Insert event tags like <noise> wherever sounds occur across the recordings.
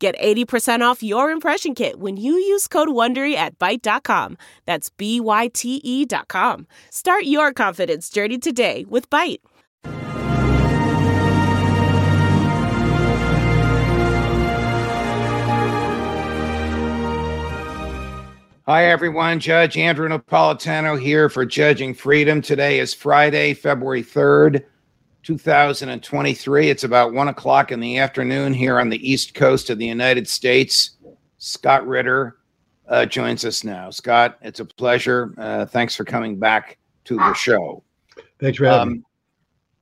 Get 80% off your impression kit when you use code WONDERY at Byte.com. That's B-Y-T-E dot com. Start your confidence journey today with Byte. Hi, everyone. Judge Andrew Napolitano here for Judging Freedom. Today is Friday, February 3rd, 2023. It's about one o'clock in the afternoon here on the East Coast of the United States. Scott Ritter uh, joins us now. Scott, it's a pleasure. Uh, thanks for coming back to the show. Thanks for having um, me.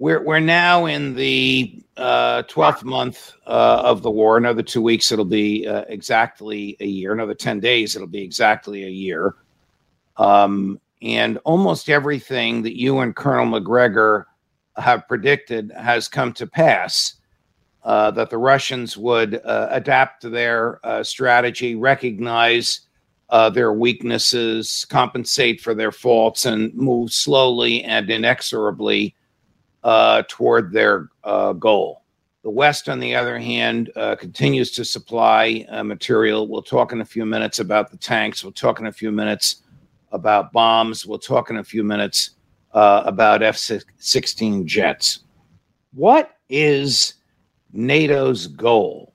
We're, we're now in the uh, 12th month uh, of the war. Another two weeks, it'll be uh, exactly a year. Another 10 days, it'll be exactly a year. Um, and almost everything that you and Colonel Macgregor have predicted has come to pass. Uh, that the Russians would uh, adapt to their uh, strategy, recognize uh, their weaknesses, compensate for their faults, and move slowly and inexorably uh, toward their uh, goal. The West, on the other hand, continues to supply material. We'll talk in a few minutes about the tanks. We'll talk in a few minutes about bombs. We'll talk in a few minutes uh, about F 16 jets. What is NATO's goal?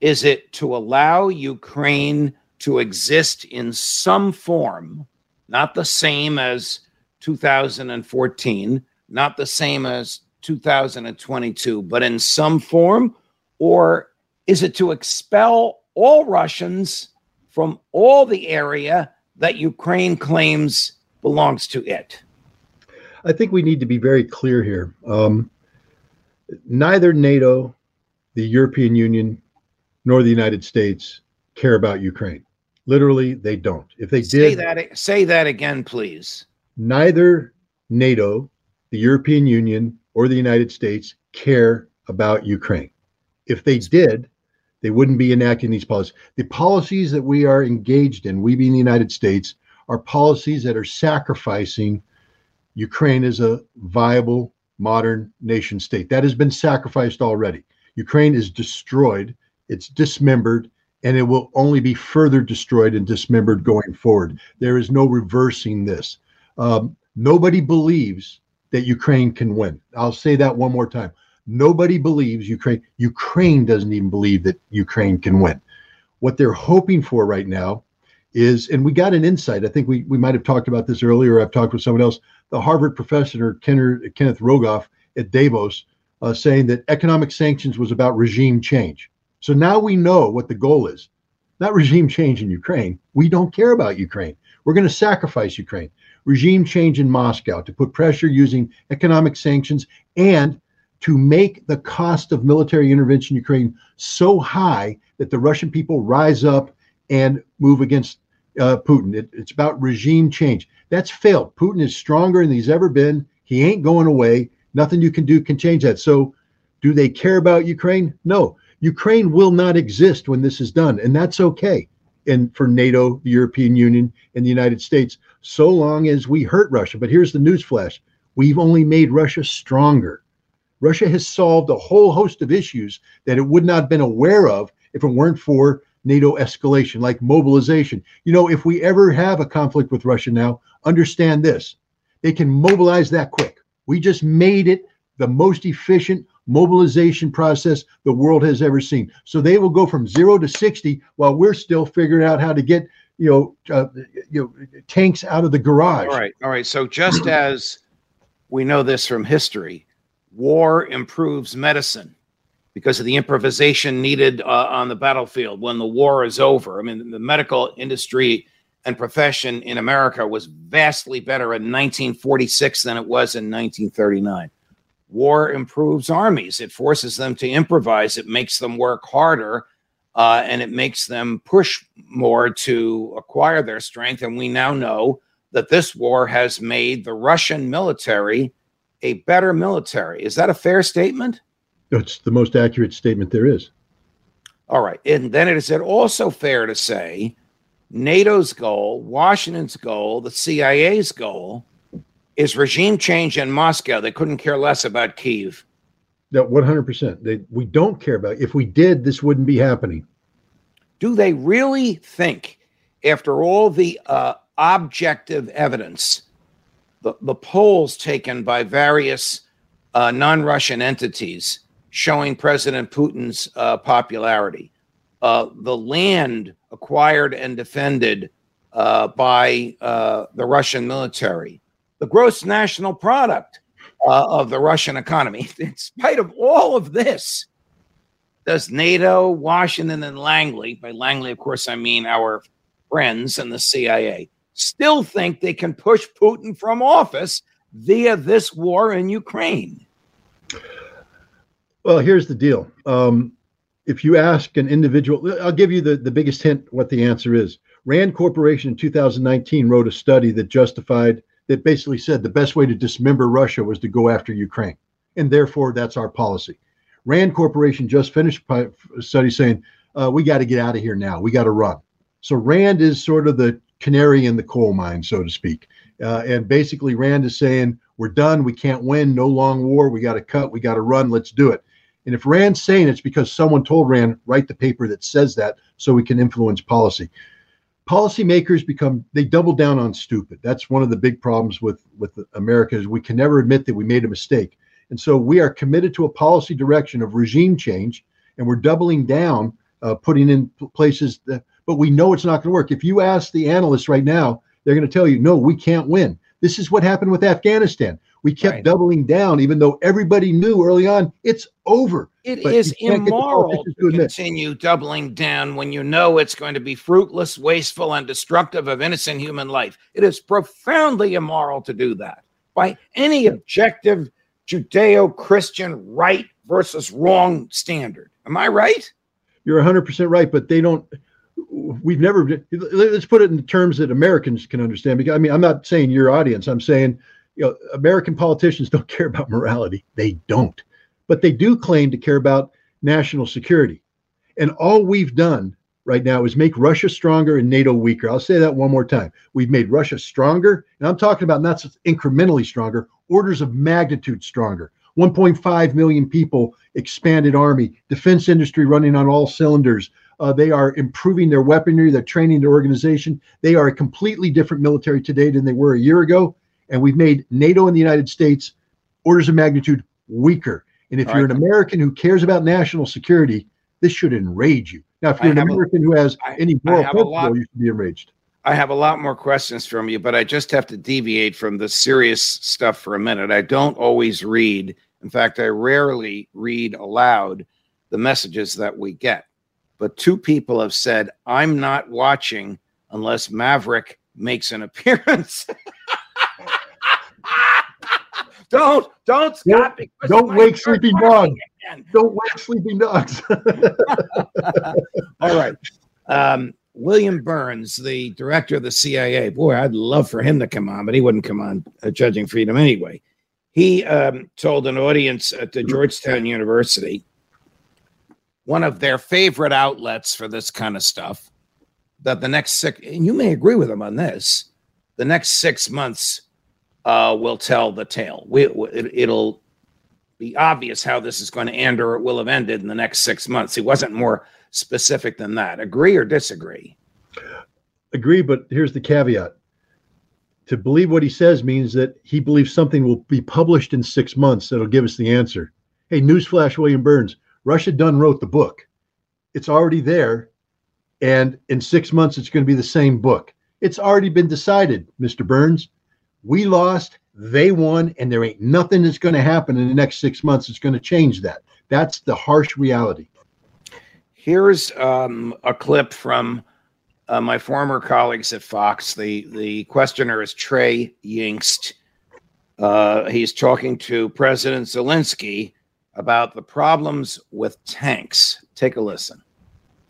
Is it to allow Ukraine to exist in some form, not the same as 2014, not the same as 2022, but in some form? Or is it to expel all Russians from all the area that Ukraine claims belongs to it? I think we need to be very clear here. Um, neither NATO, the European Union, nor the United States care about Ukraine. Literally, they don't. If they say did, that say that again, please. Neither NATO, the European Union, or the United States care about Ukraine. If they did, they wouldn't be enacting these policies. The policies that we are engaged in, we being the United States, are policies that are sacrificing Ukraine is a viable modern nation state. That has been sacrificed already. Ukraine is destroyed, it's dismembered, and it will only be further destroyed and dismembered going forward. There is no reversing this. Um, nobody believes that Ukraine can win. I'll say that one more time. Nobody believes Ukraine. Ukraine doesn't even believe that Ukraine can win. What they're hoping for right now is, and we got an insight. I think we, we might have talked about this earlier. I've talked with someone else the Harvard professor Kenneth, Rogoff at Davos uh, saying that economic sanctions was about regime change. So now we know what the goal is. Not regime change in Ukraine. We don't care about Ukraine. We're going to sacrifice Ukraine. Regime change in Moscow to put pressure using economic sanctions and to make the cost of military intervention in Ukraine so high that the Russian people rise up and move against uh, Putin. It, it's about regime change. That's failed. Putin is stronger than he's ever been. He ain't going away. Nothing you can do can change that. So, do they care about Ukraine? No. Ukraine will not exist when this is done, and that's okay. And for NATO, the European Union, and the United States, so long as we hurt Russia. But here's the newsflash: we've only made Russia stronger. Russia has solved a whole host of issues that it would not have been aware of if it weren't for NATO escalation, like mobilization. You know, if we ever have a conflict with Russia now, understand this they can mobilize that quick. We just made it the most efficient mobilization process the world has ever seen. So they will go from zero to 60 while we're still figuring out how to get, you know, uh, you know, tanks out of the garage. All right. All right. So just as we know this from history, war improves medicine because of the improvisation needed uh, on the battlefield when the war is over. I mean, the medical industry and profession in America was vastly better in 1946 than it was in 1939. War improves armies, it forces them to improvise, it makes them work harder. uh, and it makes them push more to acquire their strength. And we now know that this war has made the Russian military a better military. Is that a fair statement? It's the most accurate statement there is. All right. And then it is it also fair to say NATO's goal, Washington's goal, the CIA's goal is regime change in Moscow. They couldn't care less about Kiev. That 100%. They, we don't care about. If we did, this wouldn't be happening. Do they really think, after all the uh, objective evidence, the, the polls taken by various uh, non Russian entities showing President Putin's uh, popularity, uh, the land acquired and defended uh, by uh, the Russian military, the gross national product uh, of the Russian economy. <laughs> In spite of all of this, does NATO, Washington, and Langley, by Langley, of course, I mean our friends and the CIA, still think they can push Putin from office via this war in Ukraine? Well, here's the deal. Um, if you ask an individual, I'll give you the, the biggest hint what the answer is. Rand Corporation in 2019 wrote a study that justified, that basically said the best way to dismember Russia was to go after Ukraine. And therefore, that's our policy. Rand Corporation just finished a study saying, uh, we got to get out of here now. We got to run. So Rand is sort of the canary in the coal mine, so to speak. Uh, and basically, Rand is saying, we're done. We can't win. No long war. We got to cut. We got to run. Let's do it. And if Rand's saying it's because someone told Rand, write the paper that says that so we can influence policy. Policymakers become they double down on stupid. That's one of the big problems with with America is we can never admit that we made a mistake. And so we are committed to a policy direction of regime change, and we're doubling down, uh, putting in places that, but we know it's not going to work. If you ask the analysts right now, they're going to tell you, no, we can't win. This is what happened with Afghanistan. We kept right. doubling down, even though everybody knew early on it's over. It but is immoral to, to continue doubling down when you know it's going to be fruitless, wasteful, and destructive of innocent human life. It is profoundly immoral to do that by any objective Judeo Christian right versus wrong standard. Am I right? You're 100% right, but they don't. We've never. Let's put it in terms that Americans can understand. Because I mean, I'm not saying your audience. I'm saying you know, American politicians don't care about morality. They don't. But they do claim to care about national security. And all we've done right now is make Russia stronger and NATO weaker. I'll say that one more time. We've made Russia stronger, and I'm talking about not incrementally stronger, orders of magnitude stronger. 1.5 million people, expanded army, defense industry running on all cylinders. Uh, they are improving their weaponry, they're training their organization. They are a completely different military today than they were a year ago and we've made NATO and the United States orders of magnitude weaker. And if All you're right. an American who cares about national security, this should enrage you. Now, if you're I an American a, who has I, any moral principle, you should be enraged. I have a lot more questions from you, but I just have to deviate from the serious stuff for a minute. I don't always read. In fact, I rarely read aloud the messages that we get. But two people have said, I'm not watching unless Maverick makes an <laughs> appearance. <laughs> <laughs> Don't don't stop Don't, don't wake sleeping dogs. Don't wake sleeping dogs. <laughs> All right. Um, William Burns, the director of the CIA. Boy, I'd love for him to come on, but he wouldn't come on uh, Judging Freedom anyway. He um, told an audience at the Georgetown University, one of their favorite outlets for this kind of stuff, that the next six, and you may agree with him on this, the next six months uh, will tell the tale. We, it, will be obvious how this is going to end, or it will have ended in the next six months. He wasn't more specific than that. Agree or disagree? Agree, but here's the caveat. To believe what he says means that he believes something will be published in six months that'll give us the answer. Hey, newsflash, William Burns. Russia done wrote the book. It's already there. And in six months, it's going to be the same book. It's already been decided, Mr. Burns. We lost, they won, and there ain't nothing that's going to happen in the next six months that's going to change that. That's the harsh reality. Here's um, a clip from uh, my former colleagues at Fox. The the questioner is Trey Yingst. Uh, he's talking to President Zelensky about the problems with tanks. Take a listen.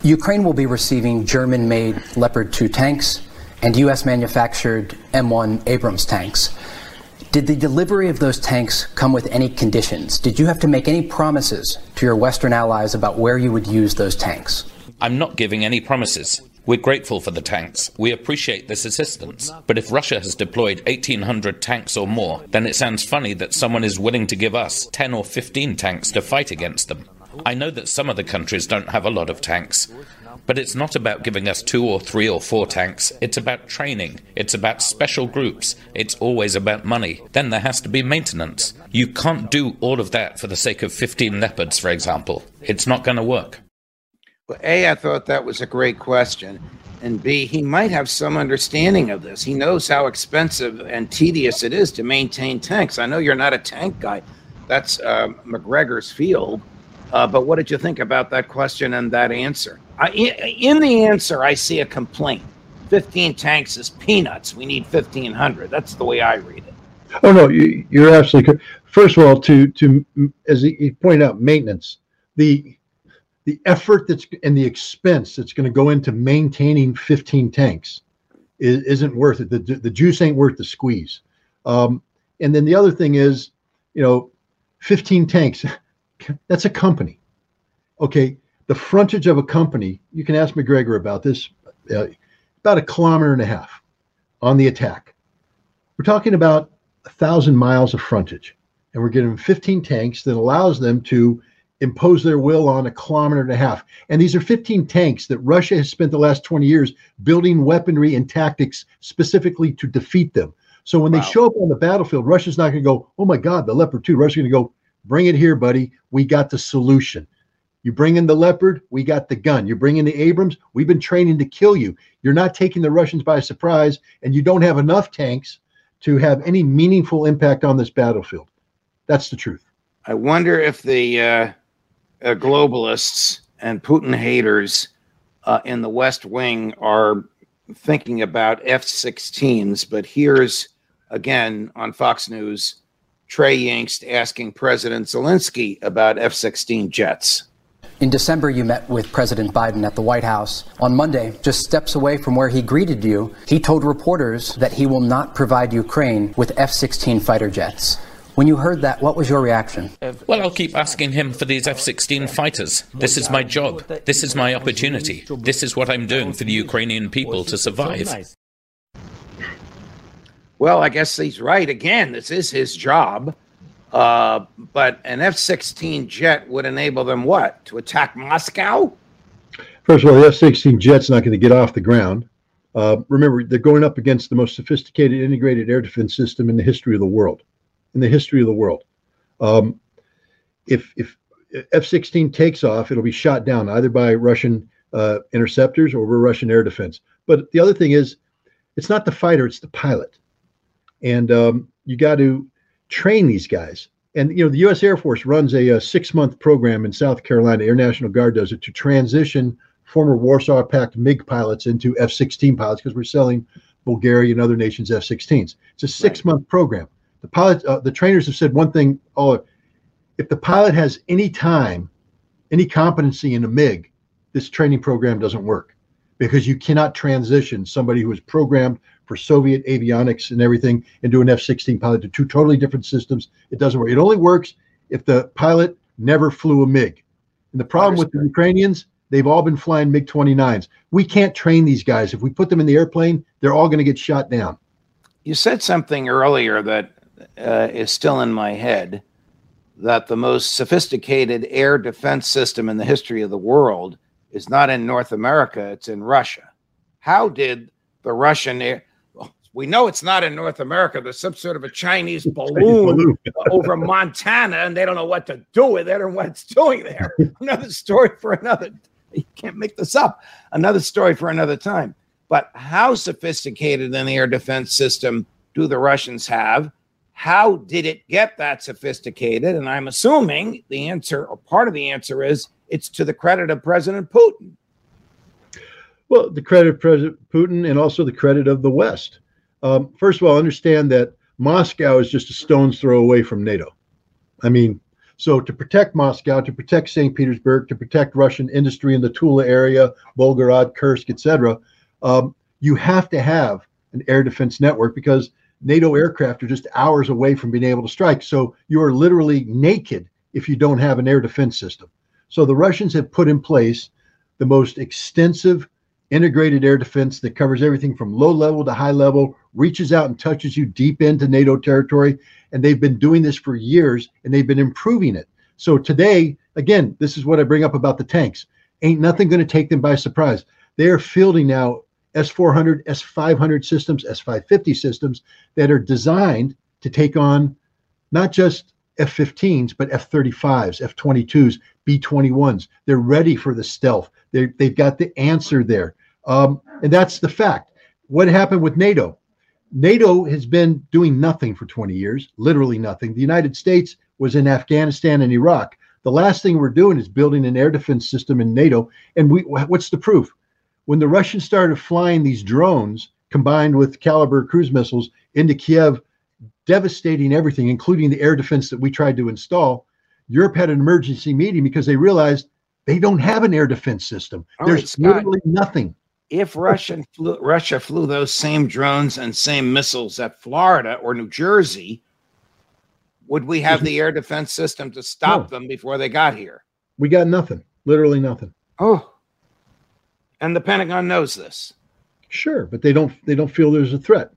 Ukraine will be receiving German made Leopard 2 tanks and U.S. manufactured M1 Abrams tanks. Did the delivery of those tanks come with any conditions? Did you have to make any promises to your Western allies about where you would use those tanks? I'm not giving any promises. We're grateful for the tanks. We appreciate this assistance. But if Russia has deployed 1,800 tanks or more, then it sounds funny that someone is willing to give us 10 or 15 tanks to fight against them. I know that some of the countries don't have a lot of tanks, but it's not about giving us two or three or four tanks. It's about training. It's about special groups. It's always about money. Then there has to be maintenance. You can't do all of that for the sake of 15 leopards, for example. It's not going to work. Well, A, I thought that was a great question. And B, he might have some understanding of this. He knows how expensive and tedious it is to maintain tanks. I know you're not a tank guy, that's uh, Macgregor's field. Uh, but what did you think about that question and that answer? I, in the answer, I see a complaint. 15 tanks is peanuts. We need 1,500. That's the way I read it. Oh, no, you, are absolutely correct. First of all, to, to as you pointed out, maintenance. The the effort that's and the expense that's going to go into maintaining 15 tanks is, not worth it. The, the juice ain't worth the squeeze. Um, and then the other thing is, you know, 15 tanks, that's a company. Okay. The frontage of a company, you can ask Macgregor about this, uh, about a kilometer and a half on the attack. We're talking about a thousand miles of frontage, and we're getting 15 tanks that allows them to impose their will on a kilometer and a half. And these are 15 tanks that Russia has spent the last 20 years building weaponry and tactics specifically to defeat them. So when wow. they show up on the battlefield, Russia's not going to go, oh my God, the Leopard 2. Russia's going to go, bring it here, buddy. We got the solution. You bring in the Leopard, we got the gun. You bring in the Abrams, we've been training to kill you. You're not taking the Russians by surprise, and you don't have enough tanks to have any meaningful impact on this battlefield. That's the truth. I wonder if the uh, uh, globalists and Putin haters uh, in the West Wing are thinking about F 16s. But here's again on Fox News Trey Yingst asking President Zelensky about F 16 jets. In December, you met with President Biden at the White House. On Monday, just steps away from where he greeted you, he told reporters that he will not provide Ukraine with F 16 fighter jets. When you heard that, what was your reaction? Well, I'll keep asking him for these F 16 fighters. This is my job. This is my opportunity. This is what I'm doing for the Ukrainian people to survive. Well, I guess he's right. Again, this is his job. Uh, but an F 16 jet would enable them what? To attack Moscow? First of all, the F 16 jet's not going to get off the ground. Uh, remember, they're going up against the most sophisticated integrated air defense system in the history of the world in the history of the world. Um, if if F-16 takes off, it'll be shot down either by Russian uh, interceptors or Russian air defense. But the other thing is, it's not the fighter; it's the pilot, and um, you got to train these guys. And you know, the U.S. Air Force runs a, a six-month program in South Carolina. Air National Guard does it to transition former Warsaw Pact MiG pilots into F-16 pilots because we're selling Bulgaria and other nations F-16s. It's a six-month right. program the pilots, uh, the trainers have said one thing. Oh, if the pilot has any time, any competency in a MiG, this training program doesn't work because you cannot transition somebody who is programmed for Soviet avionics and everything into an F-16 pilot to two totally different systems. It doesn't work. It only works if the pilot never flew a MiG. And the problem with the Ukrainians, they've all been flying MiG 29s. We can't train these guys. If we put them in the airplane, they're all going to get shot down. You said something earlier that uh, is still in my head that the most sophisticated air defense system in the history of the world is not in North America, it's in Russia. How did the Russian air? We know it's not in North America. There's some sort of a Chinese balloon <laughs> over Montana, and they don't know what to do with it or what it's doing there. <laughs> Another story for another. <laughs> You can't make this up. Another story for another time. But how sophisticated the air defense system do the Russians have? How did it get that sophisticated? And I'm assuming the answer, or part of the answer, is it's to the credit of President Putin. Well, the credit of President Putin and also the credit of the West. Um, first of all, understand that Moscow is just a stone's throw away from NATO. I mean, So to protect Moscow, to protect St. Petersburg, to protect Russian industry in the Tula area, Volgograd, Kursk, etc., um, you have to have an air defense network because NATO aircraft are just hours away from being able to strike. So you are literally naked if you don't have an air defense system. So the Russians have put in place the most extensive integrated air defense that covers everything from low level to high level, reaches out and touches you deep into NATO territory. And they've been doing this for years and they've been improving it. So today, again, this is what I bring up about the tanks. Ain't nothing going to take them by surprise. They are fielding now S 400, S 500 systems, S 550 systems that are designed to take on not just F 15s, but F 35s, F 22s, B 21s. They're ready for the stealth. they they've got the answer there. Um, and that's the fact. What happened with NATO? NATO has been doing nothing for 20 years, literally nothing. The United States was in Afghanistan and Iraq. The last thing we're doing is building an air defense system in NATO. And we, what's the proof? When the Russians started flying these drones combined with Kalibr cruise missiles into Kiev, devastating everything, including the air defense that we tried to install, Europe had an emergency meeting because they realized they don't have an air defense system. All There's right, literally nothing if Russian flew, Russia flew those same drones and same missiles at Florida or New Jersey, would we have the air defense system to stop no. them before they got here? We got nothing. Literally nothing. Oh. And the Pentagon knows this. Sure, but they don't they don't feel there's a threat.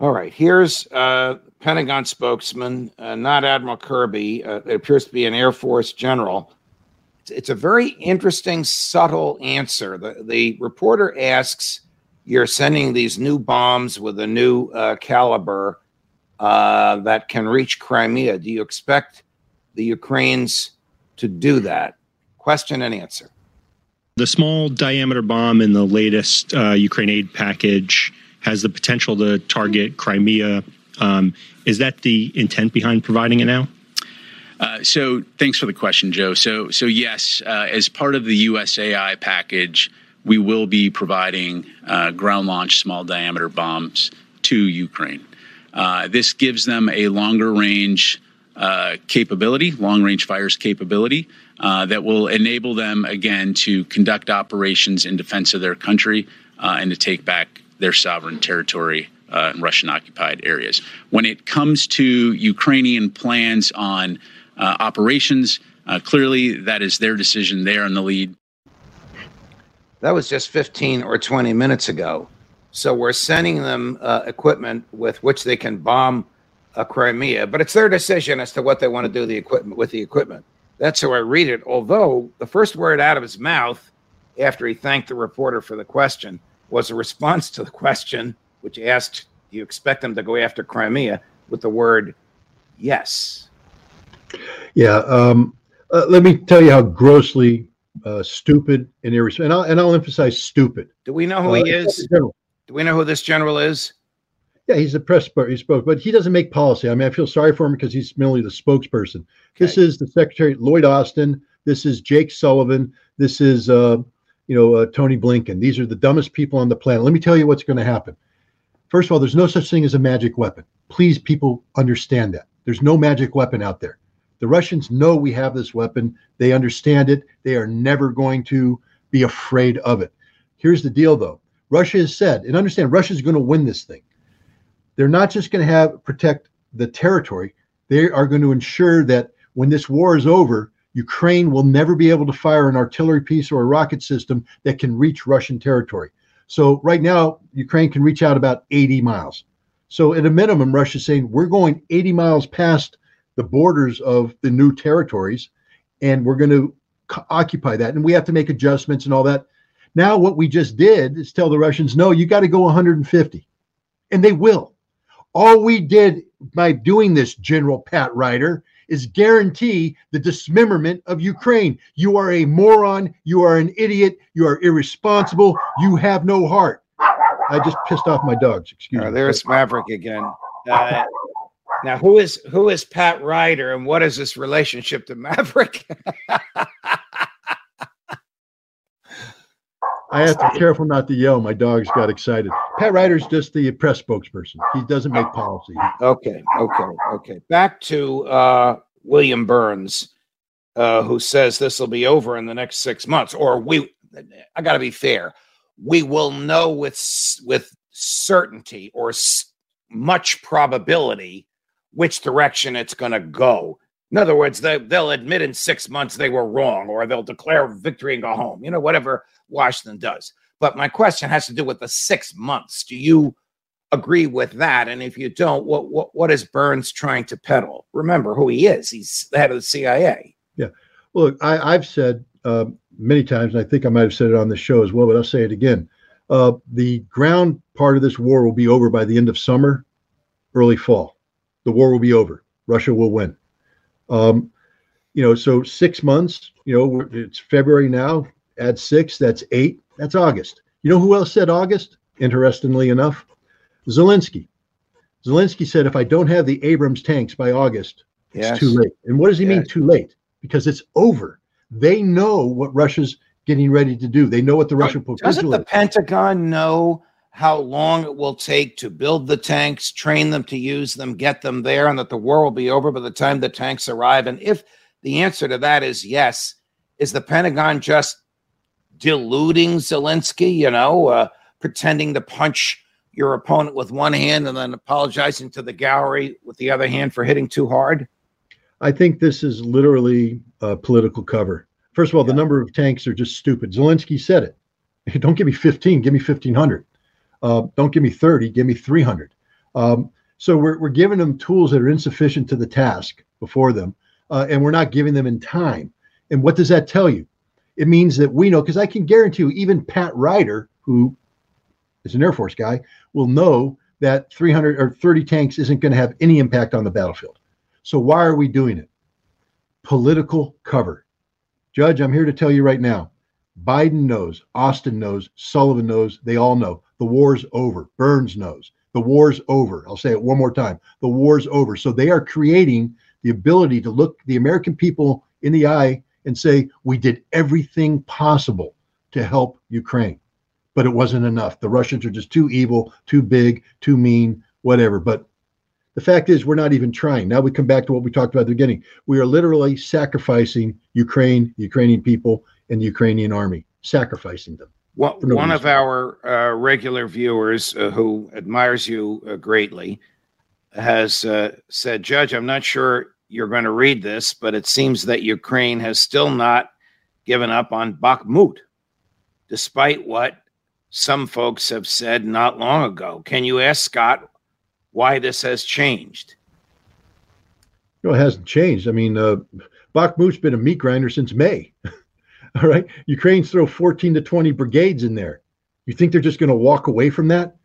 All right, here's uh, Pentagon spokesman, uh, not Admiral Kirby. Uh, it appears to be an Air Force general it's a very interesting, subtle answer. The, the reporter asks, You're sending these new bombs with a new uh, caliber uh, that can reach Crimea. Do you expect the Ukrainians to do that? Question and answer. The small diameter bomb in the latest uh, Ukraine aid package has the potential to target Crimea. Um, is that the intent behind providing it now? Uh, so thanks for the question, Joe. So so yes, uh, as part of the USAI package, we will be providing uh, ground launch small diameter bombs to Ukraine. This gives them a longer range capability, long range fires capability. that will enable them again to conduct operations in defense of their country and to take back their sovereign territory in Russian occupied areas. When it comes to Ukrainian plans on operations. Uh, clearly, that is their decision. They are in the lead. That was just 15 or 20 minutes ago. So we're sending them uh, equipment with which they can bomb Crimea, but it's their decision as to what they want to do the equipment with the equipment. That's how I read it. Although the first word out of his mouth after he thanked the reporter for the question was a response to the question, which asked, "Do you expect them to go after Crimea?" with the word "yes." Yeah. Um, uh, let me tell you how grossly uh, stupid and irresponsible, and I'll, and I'll emphasize stupid. Do we know who he uh, is? Do we know who this general is? Yeah, he's the press he spoke, but he doesn't make policy. I mean, I feel sorry for him because he's merely the spokesperson. Okay. This is the Secretary Lloyd Austin. This is Jake Sullivan. This is uh, you know uh, Tony Blinken. These are the dumbest people on the planet. Let me tell you what's going to happen. First of all, there's no such thing as a magic weapon. Please, people, understand that. There's no magic weapon out there. The Russians know we have this weapon. They understand it. They are never going to be afraid of it. Here's the deal, though. Russia has said, and understand, Russia is going to win this thing. They're not just going to have protect the territory. They are going to ensure that when this war is over, Ukraine will never be able to fire an artillery piece or a rocket system that can reach Russian territory. So right now, Ukraine can reach out about 80 miles. So at a minimum, Russia's saying we're going 80 miles past the borders of the new territories, and we're going to occupy that. And we have to make adjustments and all that. Now, what we just did is tell the Russians, no, you got to go 150. And they will. All we did by doing this, General Pat Ryder, is guarantee the dismemberment of Ukraine. You are a moron. You are an idiot. You are irresponsible. You have no heart. I just pissed off my dogs. Excuse oh, me. There's Maverick again. Uh, now, who is who is Pat Ryder, and what is this relationship to Maverick? I have to be careful not to yell. My dogs got excited. Pat Ryder's just the press spokesperson. He doesn't make policy. Okay, okay, okay. Back to uh, William Burns, uh, who says this will be over in the next six months. Or we, I got to be fair, we will know with with certainty or s- much probability which direction it's going to go. In other words, they, they'll admit in six months they were wrong, or they'll declare victory and go home. You know, whatever Washington does. But my question has to do with the six months. Do you agree with that? And if you don't, what what, what is Burns trying to peddle? Remember who he is. He's the head of the CIA. Yeah. Look, I, I've said uh, many times, and I think I might have said it on the show as well, but I'll say it again. Uh, the ground part of this war will be over by the end of summer, early fall. The war will be over. Russia will win. Um, you know, so six months. You know, it's February now. Add six, that's eight. That's August. You know who else said August? Interestingly enough, Zelensky. Zelensky said, if I don't have the Abrams tanks by August, it's Yes. too late. And what does he mean too late? Because it's over. They know what Russia's getting ready to do. They know what the Russian Doesn't the is. Pentagon know how long it will take to build the tanks, train them to use them, get them there, and that the war will be over by the time the tanks arrive? And if the answer to that is yes, is the Pentagon just deluding Zelensky, you know, uh, pretending to punch your opponent with one hand and then apologizing to the gallery with the other hand for hitting too hard? I think this is literally uh, political cover. First of all, the number of tanks are just stupid. Zelensky said it. <laughs> Don't give me 15, give me 1,500. Uh, don't give me 30, give me 300. Um, so we're, we're giving them tools that are insufficient to the task before them, uh, and we're not giving them in time. And what does that tell you? It means that we know, because I can guarantee you, even Pat Ryder, who is an Air Force guy, will know that 300 or 30 tanks isn't going to have any impact on the battlefield. So why are we doing it? Political cover. Judge, I'm here to tell you right now. Biden knows, Austin knows, Sullivan knows, they all know. The war's over. Burns knows. The war's over. I'll say it one more time. The war's over. So they are creating the ability to look the American people in the eye and say, we did everything possible to help Ukraine. But it wasn't enough. The Russians are just too evil, too big, too mean, whatever. But the fact is, we're not even trying. Now we come back to what we talked about at the beginning. We are literally sacrificing Ukraine, the Ukrainian people, and the Ukrainian army, sacrificing them. One, no one of our uh, regular viewers uh, who admires you uh, greatly has uh, said, Judge, I'm not sure you're going to read this, but it seems that Ukraine has still not given up on Bakhmut, despite what some folks have said not long ago. Can you ask Scott why this has changed? You know, it hasn't changed. I mean, uh, Bakhmut's been a meat grinder since May. <laughs> <laughs> All right. Ukraine's throw 14 to 20 brigades in there. You think they're just going to walk away from that?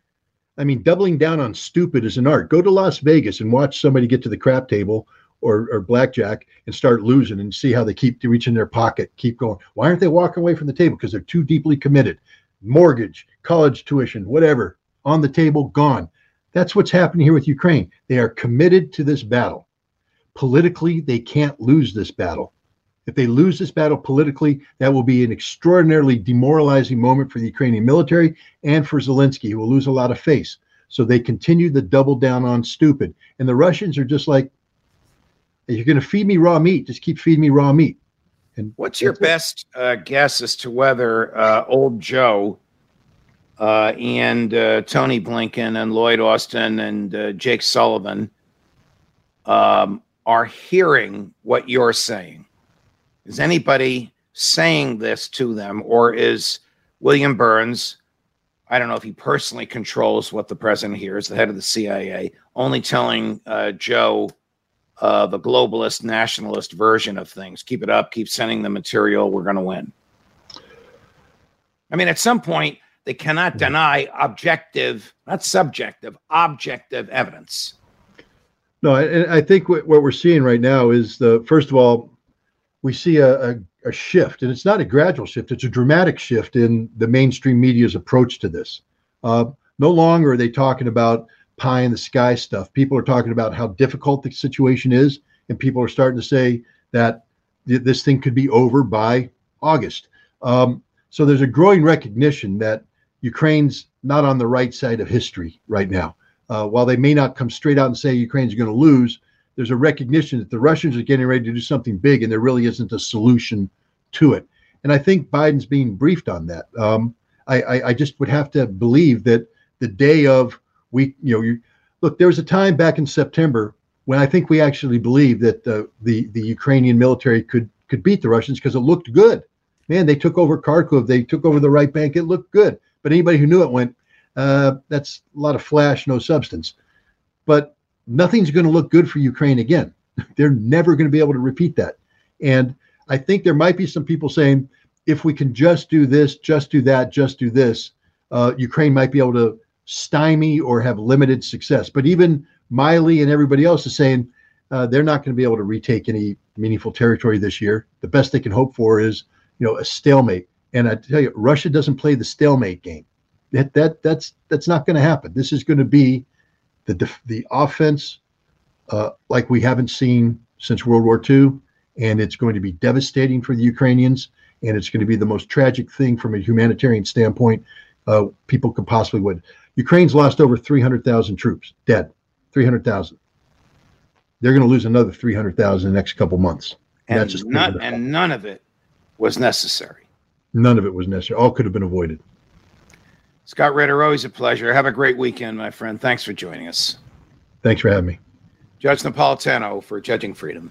I mean, doubling down on stupid is an art. Go to Las Vegas and watch somebody get to the crap table or, or blackjack and start losing and see how they keep reaching their pocket, keep going. Why aren't they walking away from the table? Because they're too deeply committed. Mortgage, college tuition, whatever, on the table, gone. That's what's happening here with Ukraine. They are committed to this battle. Politically, they can't lose this battle. If they lose this battle politically, that will be an extraordinarily demoralizing moment for the Ukrainian military and for Zelensky, who will lose a lot of face. So they continue the double down on stupid. And the Russians are just like, if you're going to feed me raw meat, just keep feeding me raw meat. And What's your best uh, guess as to whether uh, old Joe uh, and uh, Tony Blinken and Lloyd Austin and uh, Jake Sullivan um, are hearing what you're saying? Is anybody saying this to them, or is William Burns? I don't know if he personally controls what the president hears, the head of the CIA, only telling uh, Joe uh, the globalist nationalist version of things. Keep it up, keep sending the material. We're going to win. I mean, at some point, they cannot deny objective, not subjective, objective evidence. No, I, I think what, what we're seeing right now is the first of all, we see a, a, a shift, and it's not a gradual shift; it's a dramatic shift in the mainstream media's approach to this. Uh, no longer are they talking about pie in the sky stuff. People are talking about how difficult the situation is, and people are starting to say that th- this thing could be over by August. Um, So there's a growing recognition that Ukraine's not on the right side of history right now. Uh, while they may not come straight out and say Ukraine's going to lose, there's a recognition that the Russians are getting ready to do something big, and there really isn't a solution to it. And I think Biden's being briefed on that. Um, I, I, I, just would have to believe that the day of we, you know, you, look, there was a time back in September when I think we actually believed that the the, the Ukrainian military could could beat the Russians because it looked good. Man, they took over Kharkov, they took over the right bank. It looked good. But anybody who knew it went, uh, that's a lot of flash, no substance. But nothing's going to look good for Ukraine again. <laughs> They're never going to be able to repeat that. And I think there might be some people saying, if we can just do this, just do that, just do this, uh, Ukraine might be able to stymie or have limited success. But even Milley and everybody else is saying uh, they're not going to be able to retake any meaningful territory this year. The best they can hope for is, you know, a stalemate. And I tell you, Russia doesn't play the stalemate game. That that that's that's not going to happen. This is going to be the def- the offense uh, like we haven't seen since World War II, and it's going to be devastating for the Ukrainians, and it's going to be the most tragic thing from a humanitarian standpoint uh, people could possibly would. Ukraine's lost over 300,000 troops dead, 300,000. They're going to lose another 300,000 in the next couple months. And, That's just none, and none of it was necessary. None of it was necessary. All could have been avoided. Scott Ritter, always a pleasure. Have a great weekend, my friend. Thanks for joining us. Thanks for having me. Judge Napolitano for Judging Freedom.